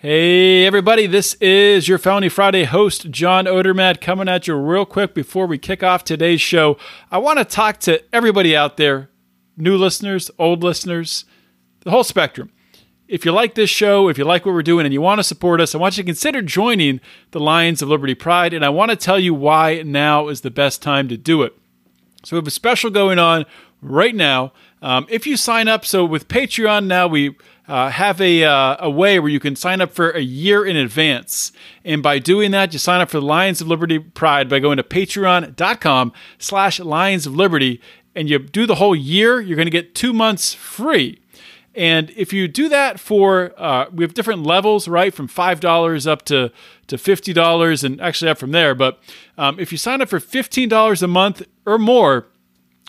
Hey, everybody, this is your Felony Friday host, John Odermatt, coming at you real quick before we kick off today's show. I want to talk to everybody out there new listeners, old listeners, the whole spectrum. If you like this show, if you like what we're doing, and you want to support us, I want you to consider joining the Lions of Liberty Pride, and I want to tell you why now is the best time to do it. So, we have a special going on right now. Um, if you sign up, so with Patreon now, we uh, have a, uh, a way where you can sign up for a year in advance. And by doing that, you sign up for the Lions of Liberty Pride by going to patreon.com slash Lions of Liberty. And you do the whole year, you're going to get two months free. And if you do that for, uh, we have different levels, right, from five dollars up to to fifty dollars, and actually up from there. But um, if you sign up for fifteen dollars a month or more,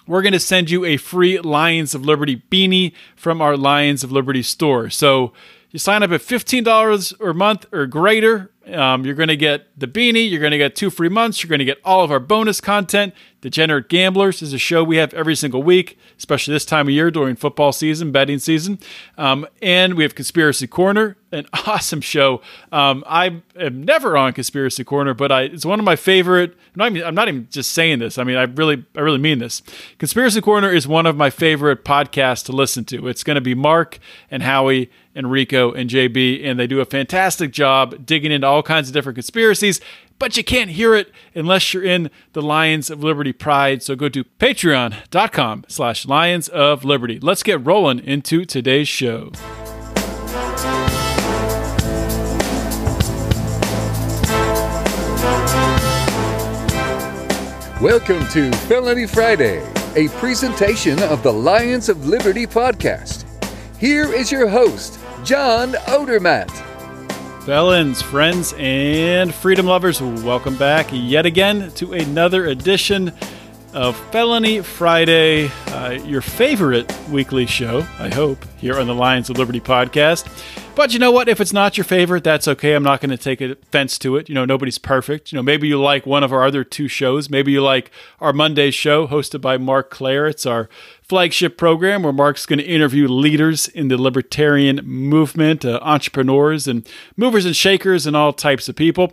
we're going to send you a free Lions of Liberty beanie from our Lions of Liberty store. So you sign up at $15 a month or greater. Um, you're going to get the beanie. You're going to get two free months. You're going to get all of our bonus content. Degenerate Gamblers is a show we have every single week, especially this time of year during football season, betting season. Um, and we have Conspiracy Corner, an awesome show. Um, I am never on Conspiracy Corner, but I, it's one of my favorite. I'm not, even, I'm not even just saying this. I mean, I really, I really mean this. Conspiracy Corner is one of my favorite podcasts to listen to. It's going to be Mark and Howie and Rico and JB, and they do a fantastic job digging into all kinds of different conspiracies but you can't hear it unless you're in the Lions of Liberty Pride. So go to patreon.com slash Lions of Liberty. Let's get rolling into today's show. Welcome to Felony Friday, a presentation of the Lions of Liberty podcast. Here is your host, John Odermatt. Felons, friends, and freedom lovers, welcome back yet again to another edition of Felony Friday, uh, your favorite weekly show, I hope, here on the Lions of Liberty podcast. But you know what? If it's not your favorite, that's okay. I'm not going to take offense to it. You know, nobody's perfect. You know, maybe you like one of our other two shows. Maybe you like our Monday show hosted by Mark Clair. It's our flagship program where Mark's going to interview leaders in the libertarian movement, uh, entrepreneurs and movers and shakers and all types of people.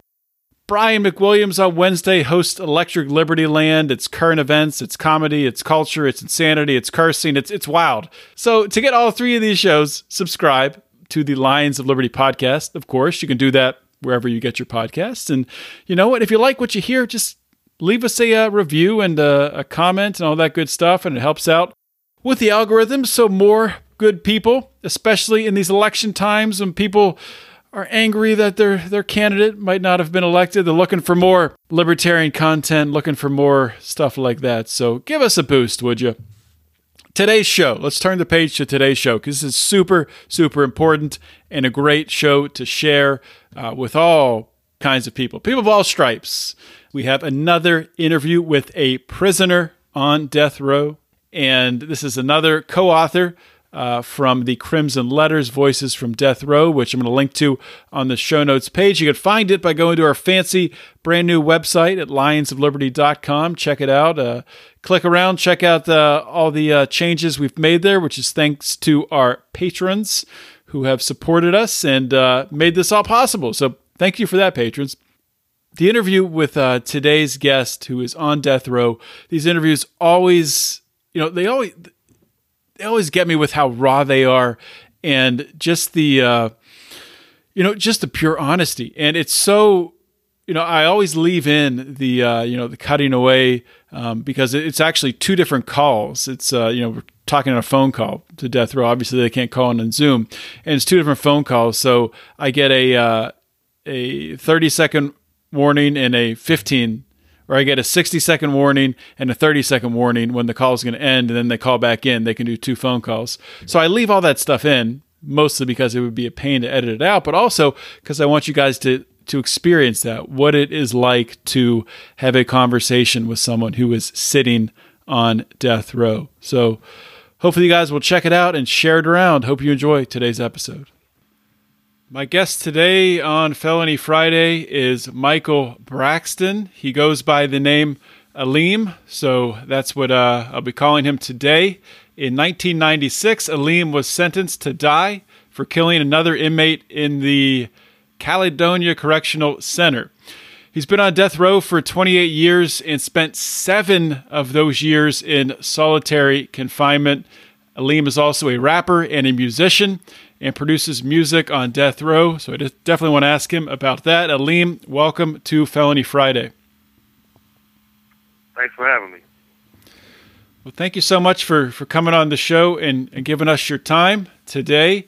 Brian McWilliams on Wednesday hosts Electric Liberty Land. It's current events, it's comedy, it's culture, it's insanity, it's cursing, it's it's wild. So to get all three of these shows, subscribe to the Lions of Liberty podcast. Of course, you can do that wherever you get your podcasts. And you know what? If you like what you hear, just leave us a uh, review and uh, a comment and all that good stuff, and it helps out with the algorithms so more good people, especially in these election times when people are angry that their their candidate might not have been elected. They're looking for more libertarian content, looking for more stuff like that. So give us a boost, would you? Today's show. Let's turn the page to today's show because this is super, super important and a great show to share uh, with all kinds of people, people of all stripes. We have another interview with a prisoner on death row and this is another co author uh, from the Crimson Letters Voices from Death Row, which I'm going to link to on the show notes page. You can find it by going to our fancy brand new website at lionsofliberty.com. Check it out. Uh, click around, check out all the uh, changes we've made there, which is thanks to our patrons who have supported us and uh, made this all possible. So thank you for that, patrons the interview with uh, today's guest who is on death row these interviews always you know, they always they always get me with how raw they are and just the uh, you know just the pure honesty. And it's so you know i always leave in the uh, you know the cutting away um, because it's actually two different calls. It's uh, you know we're talking on a phone call to death row. Obviously they can't call in on zoom. And it's two different phone calls. So i get a uh, a 30 second warning and a 15 or I get a 60 second warning and a 30 second warning when the call is going to end, and then they call back in. They can do two phone calls. So I leave all that stuff in, mostly because it would be a pain to edit it out, but also because I want you guys to to experience that, what it is like to have a conversation with someone who is sitting on death row. So hopefully you guys will check it out and share it around. Hope you enjoy today's episode. My guest today on Felony Friday is Michael Braxton. He goes by the name Alim, so that's what uh, I'll be calling him today. In 1996, Alim was sentenced to die for killing another inmate in the Caledonia Correctional Center. He's been on death row for 28 years and spent seven of those years in solitary confinement. Alim is also a rapper and a musician and produces music on death row. So I definitely want to ask him about that. Alim, welcome to Felony Friday. Thanks for having me. Well, thank you so much for, for coming on the show and, and giving us your time today.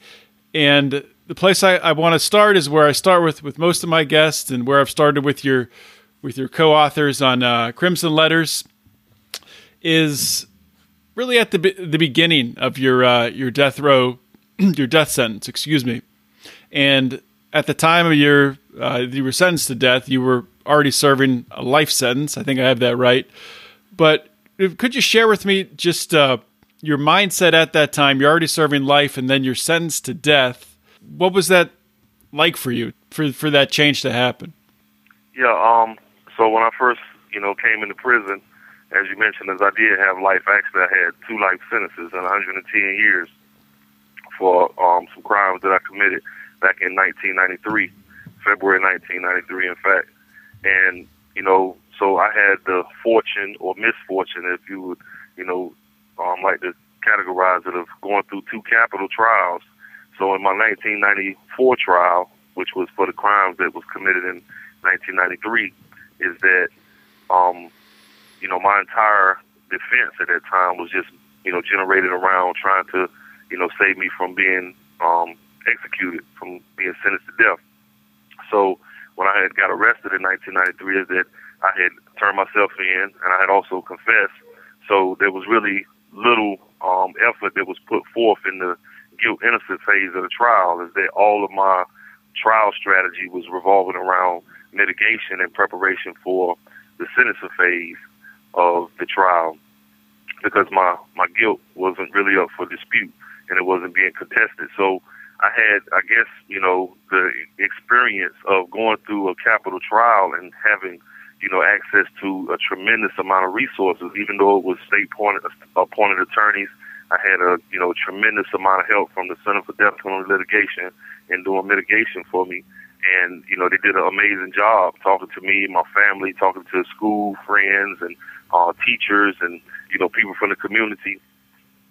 And the place I, I want to start is where I start with, with most of my guests and where I've started with your with your co-authors on uh, Crimson Letters is really at the the beginning of your uh, your death row your death sentence, excuse me. And at the time of your uh, you were sentenced to death, you were already serving a life sentence. I think I have that right. But could you share with me just uh, your mindset at that time? You're already serving life, and then you're sentenced to death what was that like for you for for that change to happen? Yeah, um, so when I first, you know, came into prison, as you mentioned, as I did have life, actually I had two life sentences and 110 years for um, some crimes that I committed back in 1993, February 1993, in fact. And, you know, so I had the fortune or misfortune, if you would, you know, um, like to categorize it, of going through two capital trials so in my 1994 trial, which was for the crimes that was committed in 1993, is that, um, you know, my entire defense at that time was just, you know, generated around trying to, you know, save me from being um, executed, from being sentenced to death. So when I had got arrested in 1993, is that I had turned myself in and I had also confessed. So there was really little um, effort that was put forth in the guilt innocent phase of the trial is that all of my trial strategy was revolving around mitigation and preparation for the sentencing phase of the trial because my, my guilt wasn't really up for dispute and it wasn't being contested. So I had, I guess, you know, the experience of going through a capital trial and having, you know, access to a tremendous amount of resources, even though it was state appointed, appointed attorneys. I had a you know tremendous amount of help from the Center for Death Penalty Litigation in doing mitigation for me, and you know they did an amazing job talking to me, my family, talking to school friends and uh, teachers, and you know people from the community,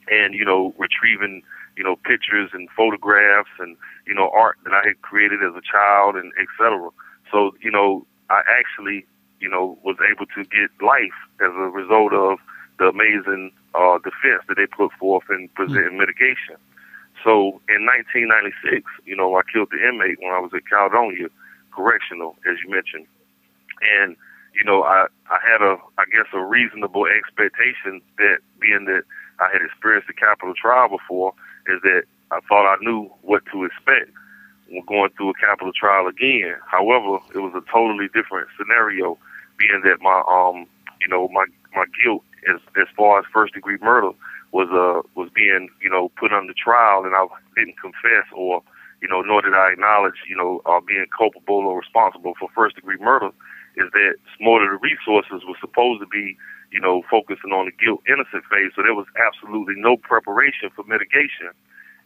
and you know retrieving you know pictures and photographs and you know art that I had created as a child and etc. So you know I actually you know was able to get life as a result of the amazing uh, defense that they put forth in presenting mm-hmm. mitigation. So in 1996, you know, I killed the inmate when I was at Caledonia Correctional, as you mentioned, and you know, I I had a I guess a reasonable expectation that being that I had experienced a capital trial before, is that I thought I knew what to expect when going through a capital trial again. However, it was a totally different scenario, being that my um you know my my guilt as as far as first degree murder was uh was being you know put under trial, and I didn't confess or you know nor did I acknowledge you know uh, being culpable or responsible for first degree murder. Is that more of the resources was supposed to be you know focusing on the guilt innocent phase, so there was absolutely no preparation for mitigation,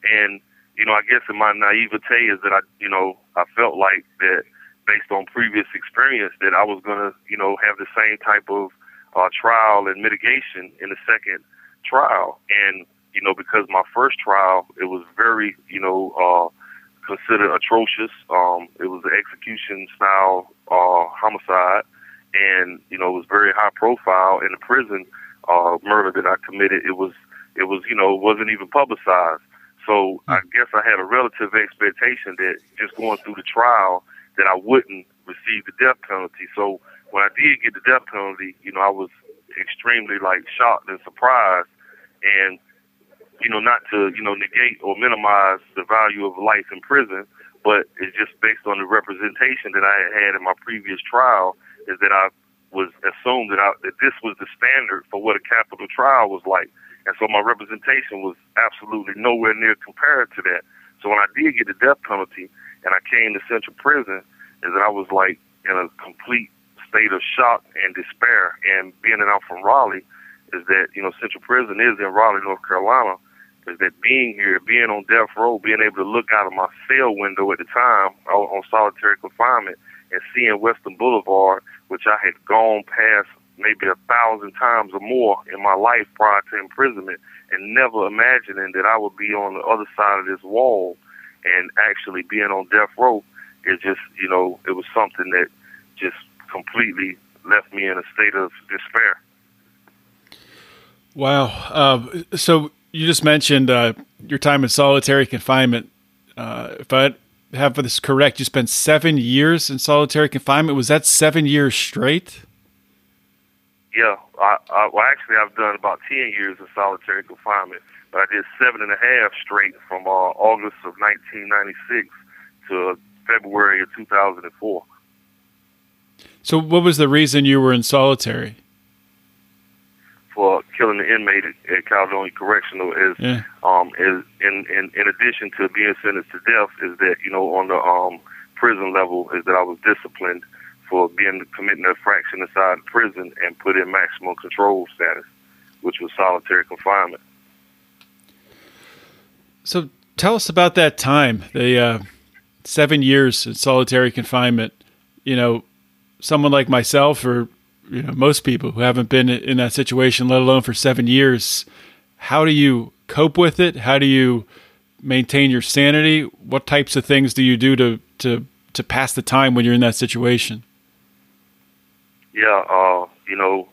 and you know I guess in my naivete is that I you know I felt like that based on previous experience that I was gonna you know have the same type of uh, trial and mitigation in the second trial. And, you know, because my first trial, it was very, you know, uh, considered atrocious. Um, it was an execution style uh, homicide. And, you know, it was very high profile in the prison uh, murder that I committed. It was, it was, you know, wasn't even publicized. So I guess I had a relative expectation that just going through the trial that I wouldn't receive the death penalty. So when I did get the death penalty, you know, I was extremely like shocked and surprised, and you know, not to you know negate or minimize the value of life in prison, but it's just based on the representation that I had had in my previous trial, is that I was assumed that I, that this was the standard for what a capital trial was like, and so my representation was absolutely nowhere near compared to that. So when I did get the death penalty and I came to Central Prison, is that I was like in a complete state of shock and despair. And being that I'm from Raleigh, is that you know Central Prison is in Raleigh, North Carolina, is that being here, being on death row, being able to look out of my cell window at the time on solitary confinement and seeing Western Boulevard, which I had gone past maybe a thousand times or more in my life prior to imprisonment, and never imagining that I would be on the other side of this wall and actually being on death row is just, you know, it was something that just completely left me in a state of despair. Wow. Uh, so you just mentioned uh, your time in solitary confinement. Uh, if I have this correct, you spent seven years in solitary confinement. Was that seven years straight? Yeah. I, I, well, actually, I've done about 10 years in solitary confinement, but I did seven and a half straight from uh, August of 1996 to February of 2004. So, what was the reason you were in solitary? For killing the inmate at Caledonia Correctional is yeah. um is in, in in addition to being sentenced to death is that you know on the um prison level is that I was disciplined for being committing a fraction inside the prison and put in maximum control status, which was solitary confinement. So tell us about that time, the uh, seven years in solitary confinement. You know, someone like myself or you know most people who haven't been in that situation, let alone for seven years, how do you cope with it? How do you maintain your sanity? What types of things do you do to to to pass the time when you're in that situation? Yeah, uh, you know,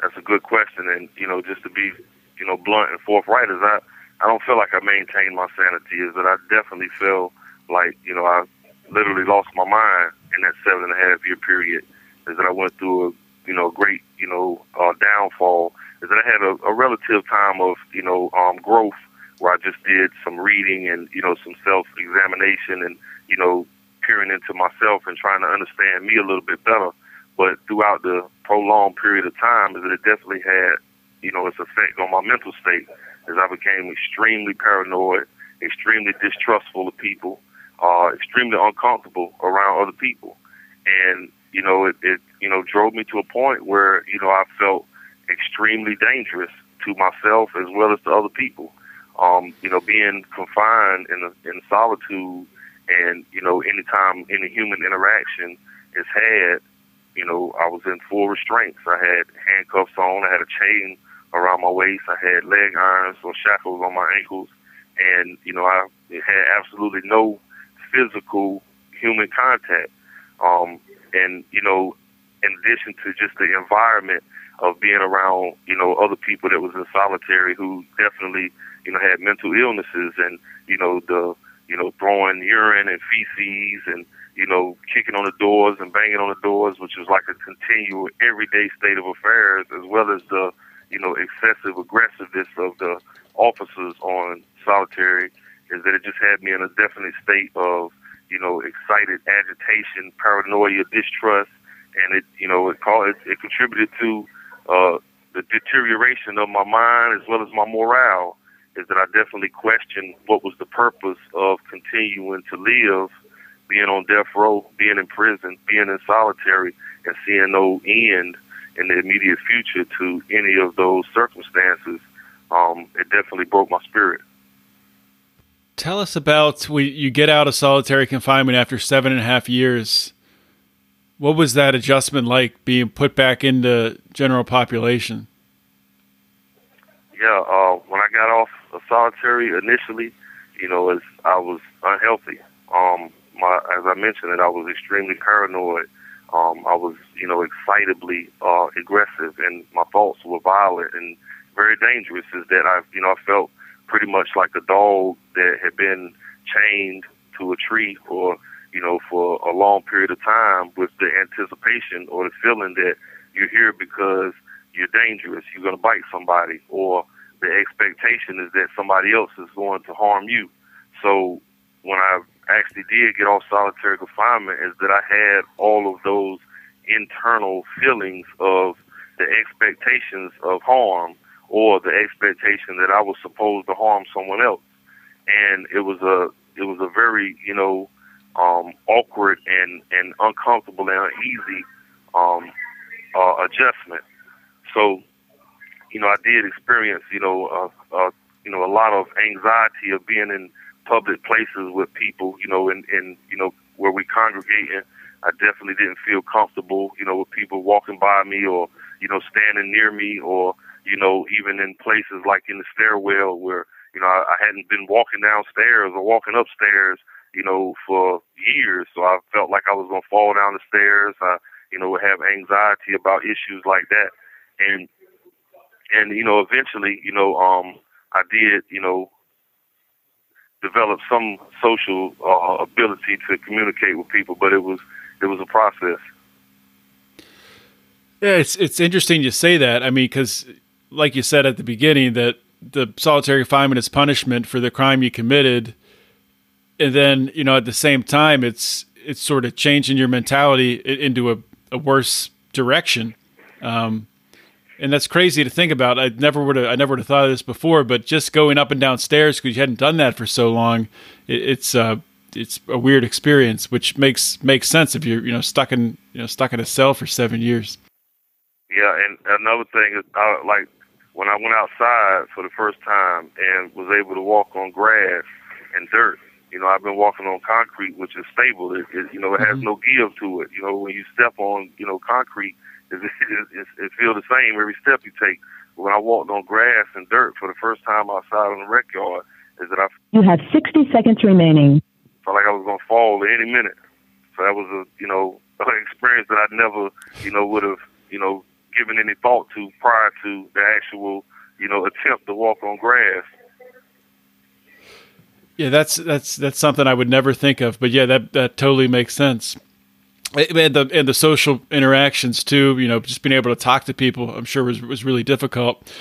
that's a good question, and you know, just to be, you know, blunt and forthright, is I, I don't feel like I maintained my sanity. Is that I definitely feel like, you know, I literally lost my mind in that seven and a half year period. Is that I went through a, you know, great, you know, uh, downfall. Is that I had a, a relative time of, you know, um, growth where I just did some reading and, you know, some self examination and, you know, peering into myself and trying to understand me a little bit better but throughout the prolonged period of time, is that it definitely had, you know, its effect on my mental state as I became extremely paranoid, extremely distrustful of people, uh, extremely uncomfortable around other people. And, you know, it, it, you know, drove me to a point where, you know, I felt extremely dangerous to myself as well as to other people. Um, you know, being confined in a, in solitude and, you know, anytime any human interaction is had, you know, I was in full restraints. I had handcuffs on. I had a chain around my waist. I had leg irons or shackles on my ankles. And, you know, I had absolutely no physical human contact. Um, and, you know, in addition to just the environment of being around, you know, other people that was in solitary who definitely, you know, had mental illnesses and, you know, the, you know, throwing urine and feces and, you know, kicking on the doors and banging on the doors, which was like a continual everyday state of affairs, as well as the, you know, excessive aggressiveness of the officers on solitary, is that it just had me in a definite state of, you know, excited agitation, paranoia, distrust, and it, you know, it called it, it contributed to uh, the deterioration of my mind as well as my morale. Is that I definitely questioned what was the purpose of continuing to live being on death row, being in prison, being in solitary, and seeing no end in the immediate future to any of those circumstances, um, it definitely broke my spirit. Tell us about we, you get out of solitary confinement after seven and a half years. What was that adjustment like being put back into general population? Yeah, uh, when I got off of solitary initially, you know, as I was unhealthy. Um, my, as I mentioned, that I was extremely paranoid. Um, I was, you know, excitably uh, aggressive, and my thoughts were violent and very dangerous. Is that I, you know, I felt pretty much like a dog that had been chained to a tree for, you know, for a long period of time with the anticipation or the feeling that you're here because you're dangerous, you're going to bite somebody, or the expectation is that somebody else is going to harm you. So when I actually did get off solitary confinement is that I had all of those internal feelings of the expectations of harm or the expectation that I was supposed to harm someone else. And it was a it was a very, you know, um, awkward and, and uncomfortable and uneasy um, uh, adjustment. So, you know, I did experience, you know, a, a you know, a lot of anxiety of being in public places with people, you know, and, and you know, where we congregate. I definitely didn't feel comfortable, you know, with people walking by me or, you know, standing near me or, you know, even in places like in the stairwell where, you know, I, I hadn't been walking downstairs or walking upstairs, you know, for years. So I felt like I was going to fall down the stairs. I, you know, would have anxiety about issues like that. And, and, you know, eventually, you know, um, I did, you know, develop some social uh, ability to communicate with people, but it was it was a process. Yeah, it's it's interesting you say that. I mean, because like you said at the beginning, that the solitary confinement is punishment for the crime you committed, and then you know at the same time, it's it's sort of changing your mentality into a, a worse direction. Um, and that's crazy to think about. I never would have I never would have thought of this before, but just going up and down stairs because you hadn't done that for so long, it, it's uh, it's a weird experience, which makes makes sense if you're you know stuck in you know stuck in a cell for seven years. Yeah, and another thing is, I, like when I went outside for the first time and was able to walk on grass and dirt. You know, I've been walking on concrete, which is stable. It, it you know, it has mm-hmm. no give to it. You know, when you step on, you know, concrete, it, it, it, it feels the same every step you take. When I walked on grass and dirt for the first time outside on the rec yard, is that I you have 60 seconds remaining. Felt like I was gonna fall at any minute. So that was a you know an experience that I never you know would have you know given any thought to prior to the actual you know attempt to walk on grass. Yeah, that's that's that's something I would never think of, but yeah, that that totally makes sense. And the and the social interactions too, you know, just being able to talk to people, I'm sure was was really difficult.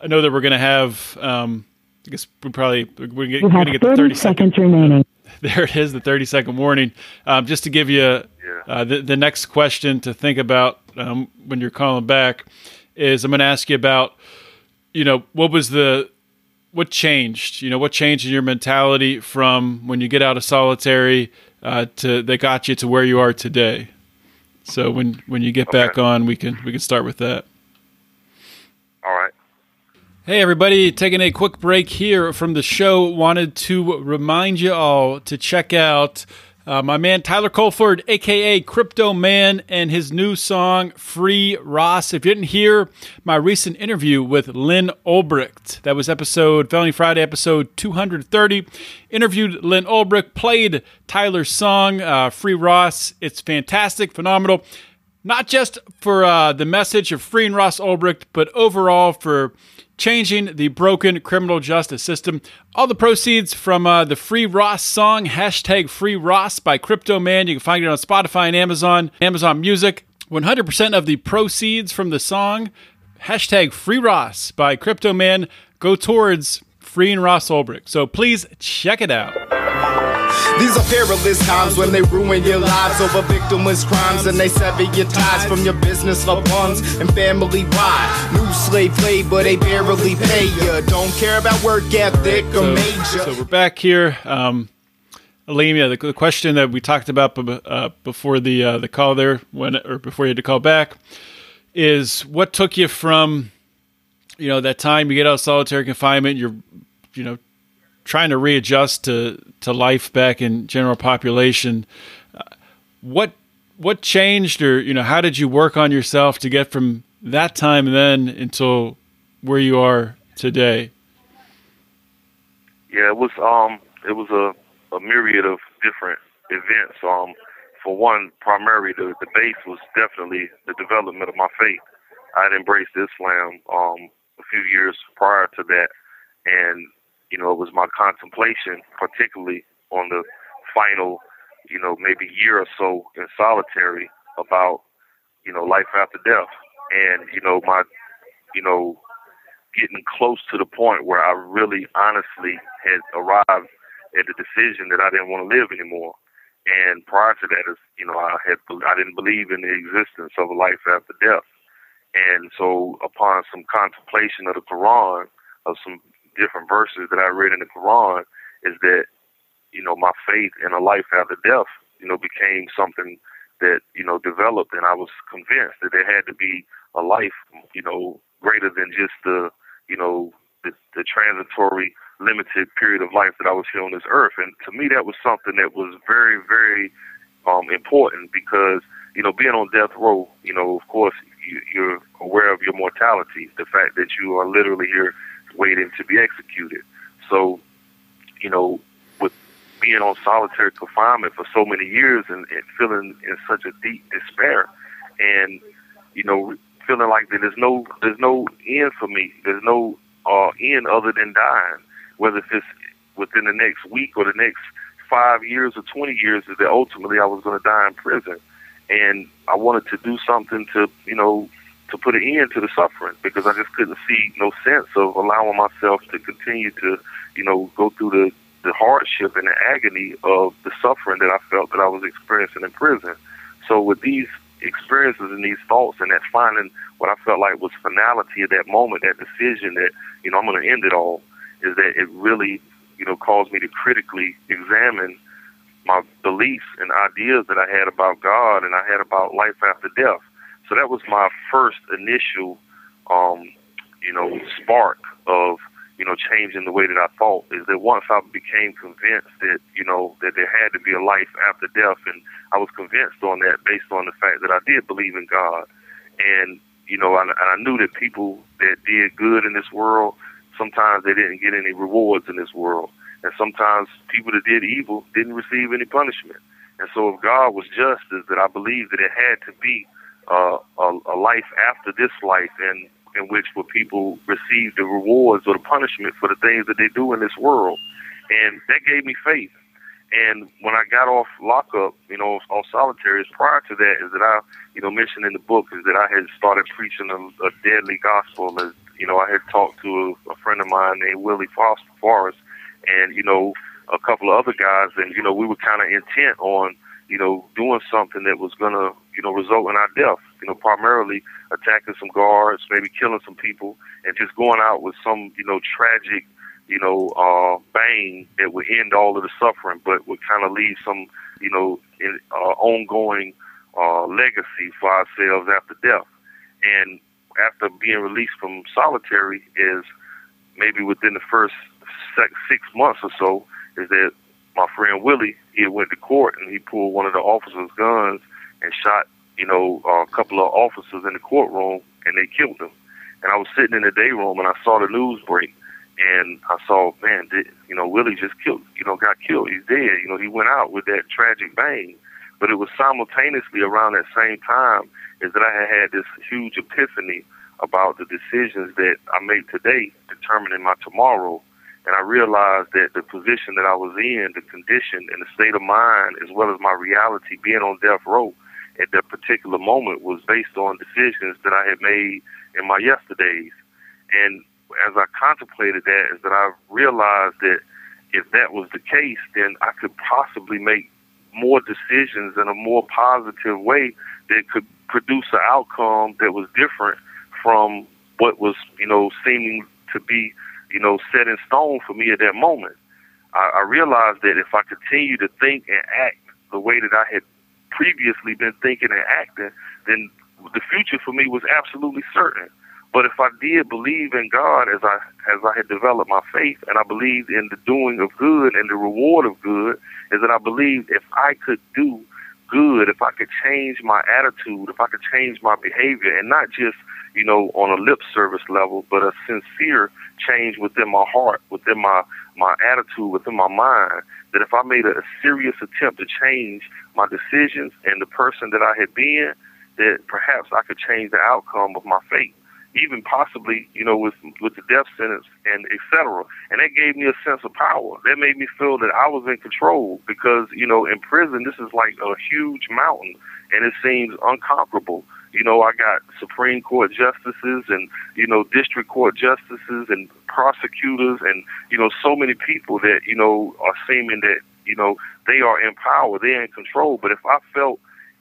I know that we're going to have. Um, I guess we probably we're going to get the 30 seconds second, remaining. There it is, the 30 second warning. Um, just to give you uh, the the next question to think about um, when you're calling back is I'm going to ask you about, you know, what was the what changed? You know, what changed in your mentality from when you get out of solitary uh, to that got you to where you are today. So when when you get okay. back on, we can we can start with that. All right. Hey everybody, taking a quick break here from the show. Wanted to remind you all to check out uh, my man Tyler Colford, aka Crypto Man, and his new song Free Ross. If you didn't hear my recent interview with Lynn Ulbricht, that was episode Felony Friday, episode 230. Interviewed Lynn Ulbricht, played Tyler's song uh, Free Ross. It's fantastic, phenomenal. Not just for uh, the message of freeing Ross Ulbricht, but overall for changing the broken criminal justice system. All the proceeds from uh, the Free Ross song, hashtag Free Ross by Crypto Man. You can find it on Spotify and Amazon, Amazon Music. 100% of the proceeds from the song, hashtag Free Ross by Crypto Man, go towards freeing Ross Ulbricht. So please check it out. These are perilous times when they ruin your lives over victimless crimes and they sever your ties from your business, loved ones, and family. Why? New slave labor, they barely pay you. Don't care about work ethic or so, major. So we're back here. Um, Alimia, the, the, question that we talked about uh, before the uh, the call there, when or before you had to call back, is what took you from, you know, that time you get out of solitary confinement, you're, you know, trying to readjust to to life back in general population. Uh, what what changed, or you know, how did you work on yourself to get from that time then until where you are today? Yeah, it was um, it was a, a myriad of different events. Um, for one, primarily the, the base was definitely the development of my faith. I had embraced Islam um, a few years prior to that, and you know, it was my contemplation, particularly on the final, you know, maybe year or so in solitary about, you know, life after death. And, you know, my, you know, getting close to the point where I really honestly had arrived at the decision that I didn't want to live anymore. And prior to that, is you know, I had I didn't believe in the existence of a life after death. And so, upon some contemplation of the Quran, of some different verses that I read in the Quran is that, you know, my faith in a life after death, you know, became something that, you know, developed and I was convinced that there had to be a life, you know, greater than just the, you know, the, the transitory, limited period of life that I was here on this earth. And to me, that was something that was very, very um, important because you know, being on death row, you know, of course, you, you're aware of your mortality, the fact that you are literally here waiting to be executed. So, you know, with being on solitary confinement for so many years and, and feeling in such a deep despair, and you know, feeling like that there's no there's no end for me. There's no uh, end other than dying. Whether it's within the next week or the next five years or 20 years, is that ultimately I was going to die in prison and I wanted to do something to, you know, to put an end to the suffering because I just couldn't see no sense of allowing myself to continue to, you know, go through the the hardship and the agony of the suffering that I felt that I was experiencing in prison. So with these experiences and these thoughts and that finding what I felt like was finality at that moment, that decision that, you know, I'm going to end it all, is that it really, you know, caused me to critically examine my beliefs and ideas that I had about God and I had about life after death. So that was my first initial, um, you know, spark of you know changing the way that I thought. Is that once I became convinced that you know that there had to be a life after death, and I was convinced on that based on the fact that I did believe in God, and you know, and I knew that people that did good in this world sometimes they didn't get any rewards in this world. And sometimes people that did evil didn't receive any punishment. And so if God was just, that I believe that it had to be a, a life after this life and in which where people receive the rewards or the punishment for the things that they do in this world. And that gave me faith. And when I got off lockup, you know, on solitaries, prior to that, is that I, you know, mentioned in the book is that I had started preaching a, a deadly gospel. As you know, I had talked to a, a friend of mine named Willie Foster Forrest, and you know a couple of other guys, and you know we were kind of intent on you know doing something that was gonna you know result in our death. You know, primarily attacking some guards, maybe killing some people, and just going out with some you know tragic you know uh, bang that would end all of the suffering, but would kind of leave some you know in, uh, ongoing uh, legacy for ourselves after death. And after being released from solitary is maybe within the first six months or so is that my friend Willie, he went to court and he pulled one of the officers' guns and shot, you know, a couple of officers in the courtroom and they killed him. And I was sitting in the day room and I saw the news break and I saw, man, did, you know, Willie just killed, you know, got killed. He's dead. You know, he went out with that tragic bang. But it was simultaneously around that same time is that I had had this huge epiphany about the decisions that I make today determining my tomorrow and I realized that the position that I was in, the condition and the state of mind, as well as my reality being on death row at that particular moment, was based on decisions that I had made in my yesterdays. And as I contemplated that, is that I realized that if that was the case, then I could possibly make more decisions in a more positive way that could produce an outcome that was different from what was, you know, seeming to be you know, set in stone for me at that moment. I, I realized that if I continue to think and act the way that I had previously been thinking and acting, then the future for me was absolutely certain. But if I did believe in God as I as I had developed my faith and I believed in the doing of good and the reward of good, is that I believed if I could do good, if I could change my attitude, if I could change my behavior and not just, you know, on a lip service level, but a sincere change within my heart, within my my attitude, within my mind. That if I made a, a serious attempt to change my decisions and the person that I had been, that perhaps I could change the outcome of my fate, even possibly, you know, with with the death sentence and etc. And that gave me a sense of power. That made me feel that I was in control because, you know, in prison this is like a huge mountain and it seems unconquerable. You know, I got Supreme Court justices and, you know, district court justices and prosecutors and, you know, so many people that, you know, are seeming that, you know, they are in power, they're in control. But if I felt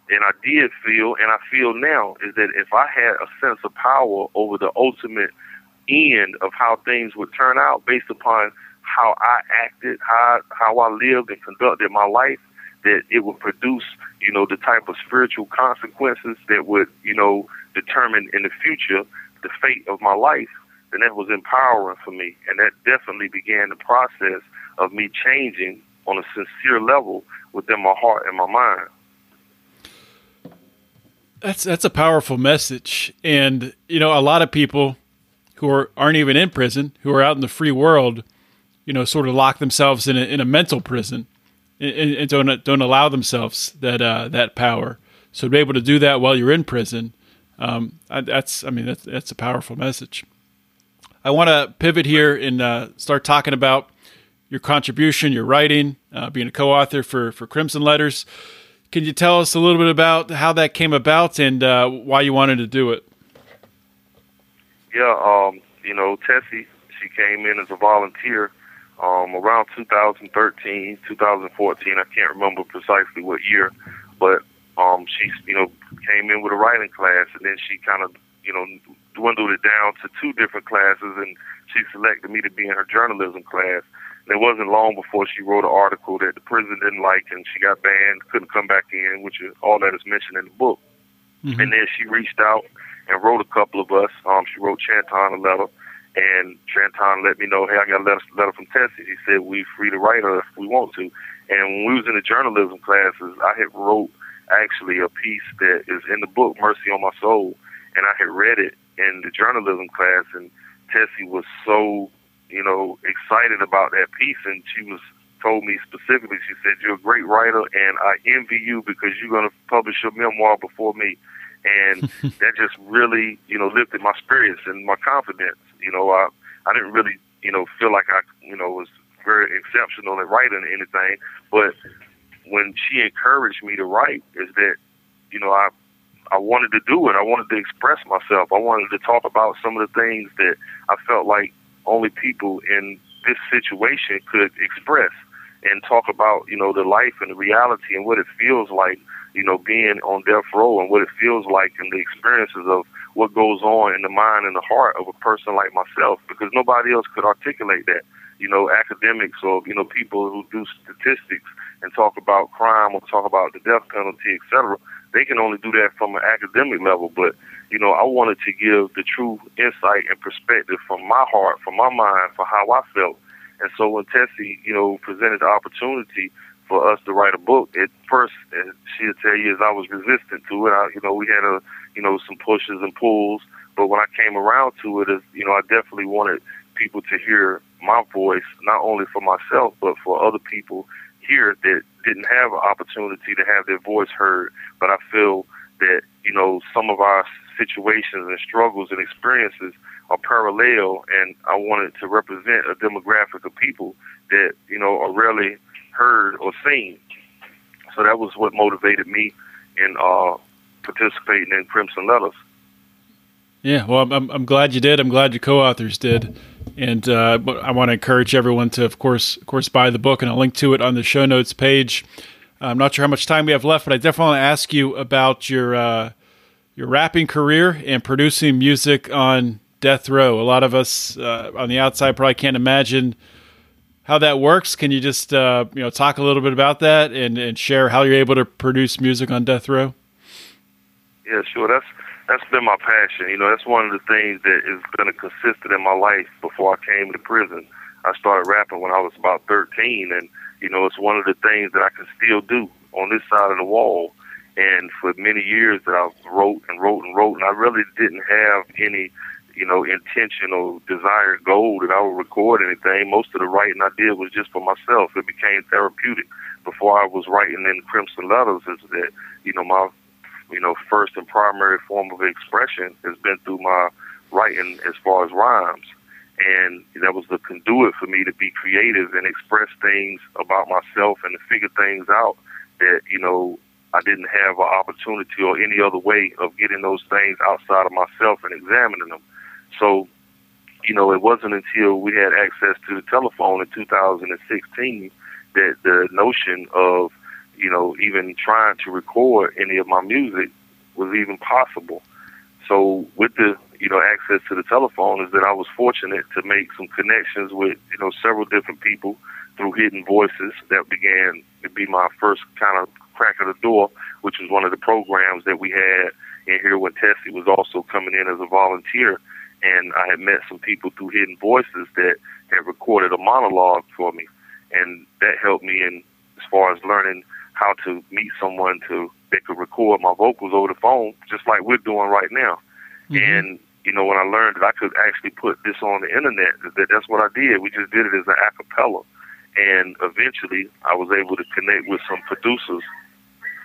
and I did feel and I feel now is that if I had a sense of power over the ultimate end of how things would turn out based upon how I acted, how how I lived and conducted my life, that it would produce, you know, the type of spiritual consequences that would, you know, determine in the future the fate of my life, then that was empowering for me, and that definitely began the process of me changing on a sincere level within my heart and my mind. That's that's a powerful message, and you know a lot of people who are aren't even in prison, who are out in the free world, you know, sort of lock themselves in a, in a mental prison, and, and don't don't allow themselves that uh, that power. So to be able to do that while you're in prison, um, that's I mean that's that's a powerful message. I want to pivot here and uh, start talking about your contribution, your writing, uh, being a co-author for for Crimson Letters. Can you tell us a little bit about how that came about and uh, why you wanted to do it? Yeah, um, you know, Tessie, she came in as a volunteer um, around 2013, 2014. I can't remember precisely what year, but um, she, you know, came in with a writing class, and then she kind of, you know, dwindled it down to two different classes, and she selected me to be in her journalism class. And it wasn't long before she wrote an article that the prison didn't like, and she got banned, couldn't come back in, which is all that is mentioned in the book. Mm-hmm. And then she reached out and wrote a couple of us. Um, she wrote Chanton a letter, and Chanton let me know, hey, I got a letter, letter from Tessie. He said we free to write her if we want to. And when we was in the journalism classes, I had wrote actually a piece that is in the book, Mercy on My Soul, and I had read it in the journalism class, and Tessie was so, you know, excited about that piece, and she was told me specifically, she said, "You're a great writer, and I envy you because you're going to publish your memoir before me." And that just really, you know, lifted my spirits and my confidence. You know, I I didn't really, you know, feel like I, you know, was very exceptional at writing anything, but when she encouraged me to write, is that, you know, I I wanted to do it. I wanted to express myself. I wanted to talk about some of the things that I felt like only people in this situation could express and talk about, you know, the life and the reality and what it feels like, you know, being on death row and what it feels like and the experiences of what goes on in the mind and the heart of a person like myself because nobody else could articulate that. You know, academics or, you know, people who do statistics and talk about crime or talk about the death penalty, etc they can only do that from an academic level. But you know, I wanted to give the true insight and perspective from my heart, from my mind, for how I felt. And so when Tessie, you know, presented the opportunity for us to write a book, at first eh, she'll tell you as I was resistant to it. I, you know, we had a, you know, some pushes and pulls. But when I came around to it, is you know, I definitely wanted people to hear my voice, not only for myself but for other people here that didn't have an opportunity to have their voice heard. But I feel that, you know, some of our situations and struggles and experiences are parallel, and I wanted to represent a demographic of people that, you know, are rarely heard or seen. So that was what motivated me in uh, participating in Crimson Letters. Yeah, well, I'm, I'm glad you did. I'm glad your co-authors did, and uh, I want to encourage everyone to, of course, of course, buy the book, and I'll link to it on the show notes page. I'm not sure how much time we have left, but I definitely want to ask you about your uh, your rapping career and producing music on death row. A lot of us uh, on the outside probably can't imagine how that works. Can you just uh, you know talk a little bit about that and, and share how you're able to produce music on death row? Yeah, sure. That's that's been my passion. You know, that's one of the things that is been a consistent in my life before I came to prison. I started rapping when I was about 13, and you know, it's one of the things that I can still do on this side of the wall. And for many years that I wrote and wrote and wrote, and I really didn't have any, you know, intentional desired goal that I would record anything. Most of the writing I did was just for myself. It became therapeutic. Before I was writing in Crimson Letters, is that you know my you know, first and primary form of expression has been through my writing as far as rhymes. And that was the conduit for me to be creative and express things about myself and to figure things out that, you know, I didn't have an opportunity or any other way of getting those things outside of myself and examining them. So, you know, it wasn't until we had access to the telephone in 2016 that the notion of you know, even trying to record any of my music was even possible. So with the, you know, access to the telephone is that I was fortunate to make some connections with, you know, several different people through Hidden Voices that began to be my first kind of crack of the door, which was one of the programs that we had in here when Tessie was also coming in as a volunteer. and I had met some people through Hidden Voices that had recorded a monologue for me, and that helped me in as far as learning how to meet someone to that could record my vocals over the phone, just like we're doing right now. Mm-hmm. And you know, when I learned that I could actually put this on the internet, that that's what I did. We just did it as an acapella, and eventually I was able to connect with some producers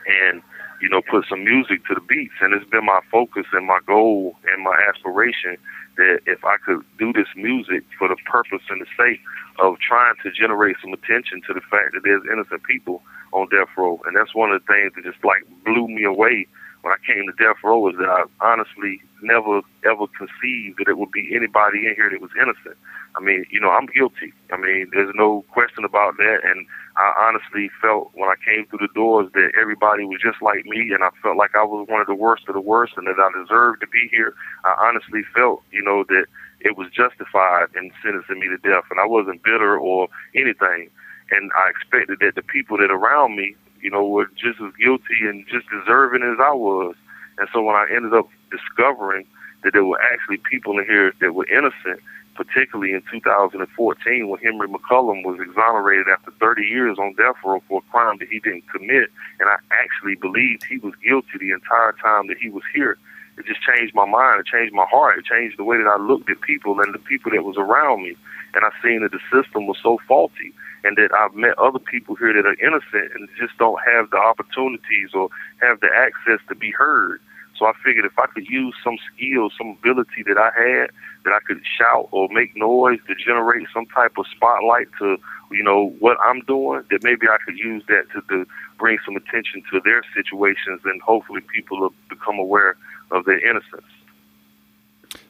and you know put some music to the beats. And it's been my focus and my goal and my aspiration that if I could do this music for the purpose and the sake of trying to generate some attention to the fact that there's innocent people on death row, and that's one of the things that just like blew me away when I came to death row is that I honestly never ever conceived that it would be anybody in here that was innocent. I mean, you know, I'm guilty. I mean, there's no question about that. And I honestly felt when I came through the doors that everybody was just like me, and I felt like I was one of the worst of the worst, and that I deserved to be here. I honestly felt, you know, that it was justified in sentencing me to death, and I wasn't bitter or anything. And I expected that the people that around me, you know, were just as guilty and just deserving as I was. And so when I ended up discovering that there were actually people in here that were innocent, particularly in 2014 when Henry McCollum was exonerated after 30 years on death row for a crime that he didn't commit, and I actually believed he was guilty the entire time that he was here. It just changed my mind. It changed my heart. It changed the way that I looked at people and the people that was around me. And I seen that the system was so faulty and that I've met other people here that are innocent and just don't have the opportunities or have the access to be heard. So I figured if I could use some skill, some ability that I had, that I could shout or make noise to generate some type of spotlight to, you know, what I'm doing, that maybe I could use that to, to bring some attention to their situations and hopefully people will become aware of their innocence.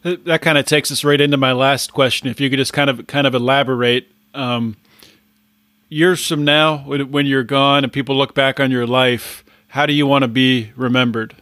That kind of takes us right into my last question. If you could just kind of kind of elaborate, um, years from now, when you're gone and people look back on your life, how do you want to be remembered?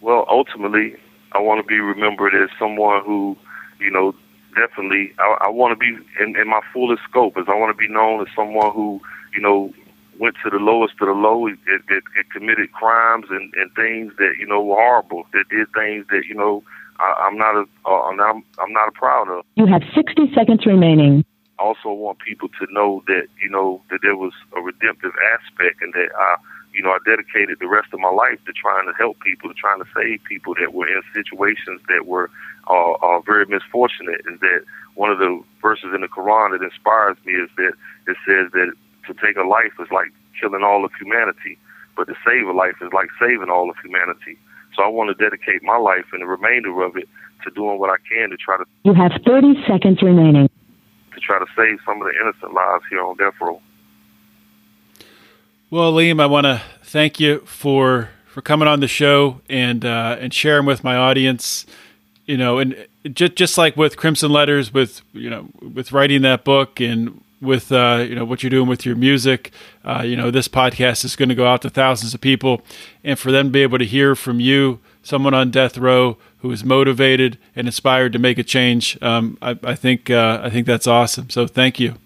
Well, ultimately, I want to be remembered as someone who, you know, definitely, I, I want to be in, in my fullest scope. As I want to be known as someone who, you know, went to the lowest of the low, that, that, that committed crimes and, and things that you know were horrible. That did things that you know I, I'm not a, uh, I'm not, I'm not a proud of. You have 60 seconds remaining. Also want people to know that you know that there was a redemptive aspect and that I you know, I dedicated the rest of my life to trying to help people, to trying to save people that were in situations that were uh, uh, very misfortunate. Is that one of the verses in the Quran that inspires me is that it says that to take a life is like killing all of humanity, but to save a life is like saving all of humanity. So I want to dedicate my life and the remainder of it to doing what I can to try to. You have 30 seconds remaining. To try to save some of the innocent lives here on death row. Well, Alim, I want to thank you for for coming on the show and uh, and sharing with my audience. You know, and just just like with Crimson Letters, with you know, with writing that book and with uh, you know what you're doing with your music. Uh, you know, this podcast is going to go out to thousands of people, and for them to be able to hear from you, someone on death row who is motivated and inspired to make a change, um, I, I, think uh, I think that's awesome. So thank you.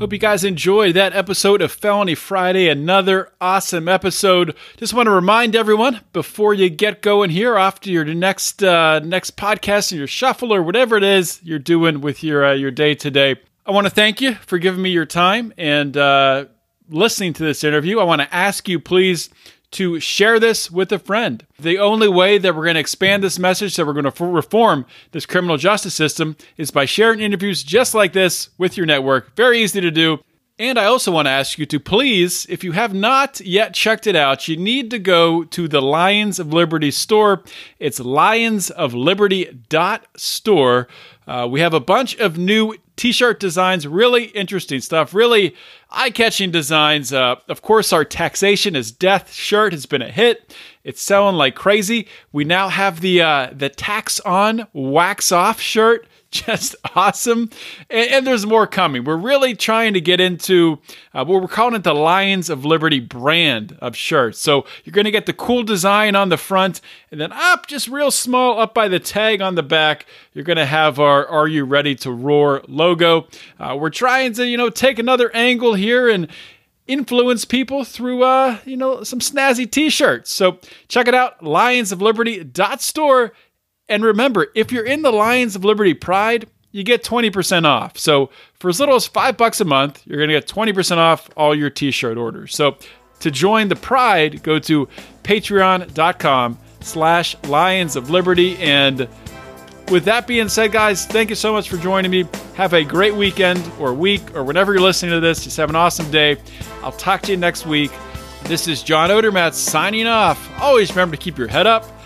Hope you guys enjoyed that episode of Felony Friday. Another awesome episode. Just want to remind everyone before you get going here, after your next uh, next podcast or your shuffle or whatever it is you're doing with your uh, your day today. I want to thank you for giving me your time and uh, listening to this interview. I want to ask you, please to share this with a friend. The only way that we're going to expand this message, that we're going to reform this criminal justice system, is by sharing interviews just like this with your network. Very easy to do. And I also want to ask you to please, if you have not yet checked it out, you need to go to the Lions of Liberty store. It's lionsofliberty.store. Uh, we have a bunch of new t shirt designs, really interesting stuff, really eye catching designs. Uh, of course, our taxation is death shirt has been a hit. It's selling like crazy. We now have the uh, the tax on wax off shirt just awesome. And, and, there's more coming. We're really trying to get into uh, what we're calling it the Lions of Liberty brand of shirts. So you're going to get the cool design on the front, and then up just real small up by the tag on the back, you're going to have our Are You Ready to Roar logo. Uh, we're trying to, you know, take another angle here and influence people through uh you know some snazzy t-shirts so check it out lionsofliberty.store And remember, if you're in the Lions of Liberty Pride, you get 20% off. So for as little as five bucks a month, you're going to get 20% off all your t-shirt orders. So to join the Pride, go to patreon.com slash Lions of Liberty. And with that being said, guys, thank you so much for joining me. Have a great weekend or week or whenever you're listening to this. Just have an awesome day. I'll talk to you next week. This is John Odermatt signing off. Always remember to keep your head up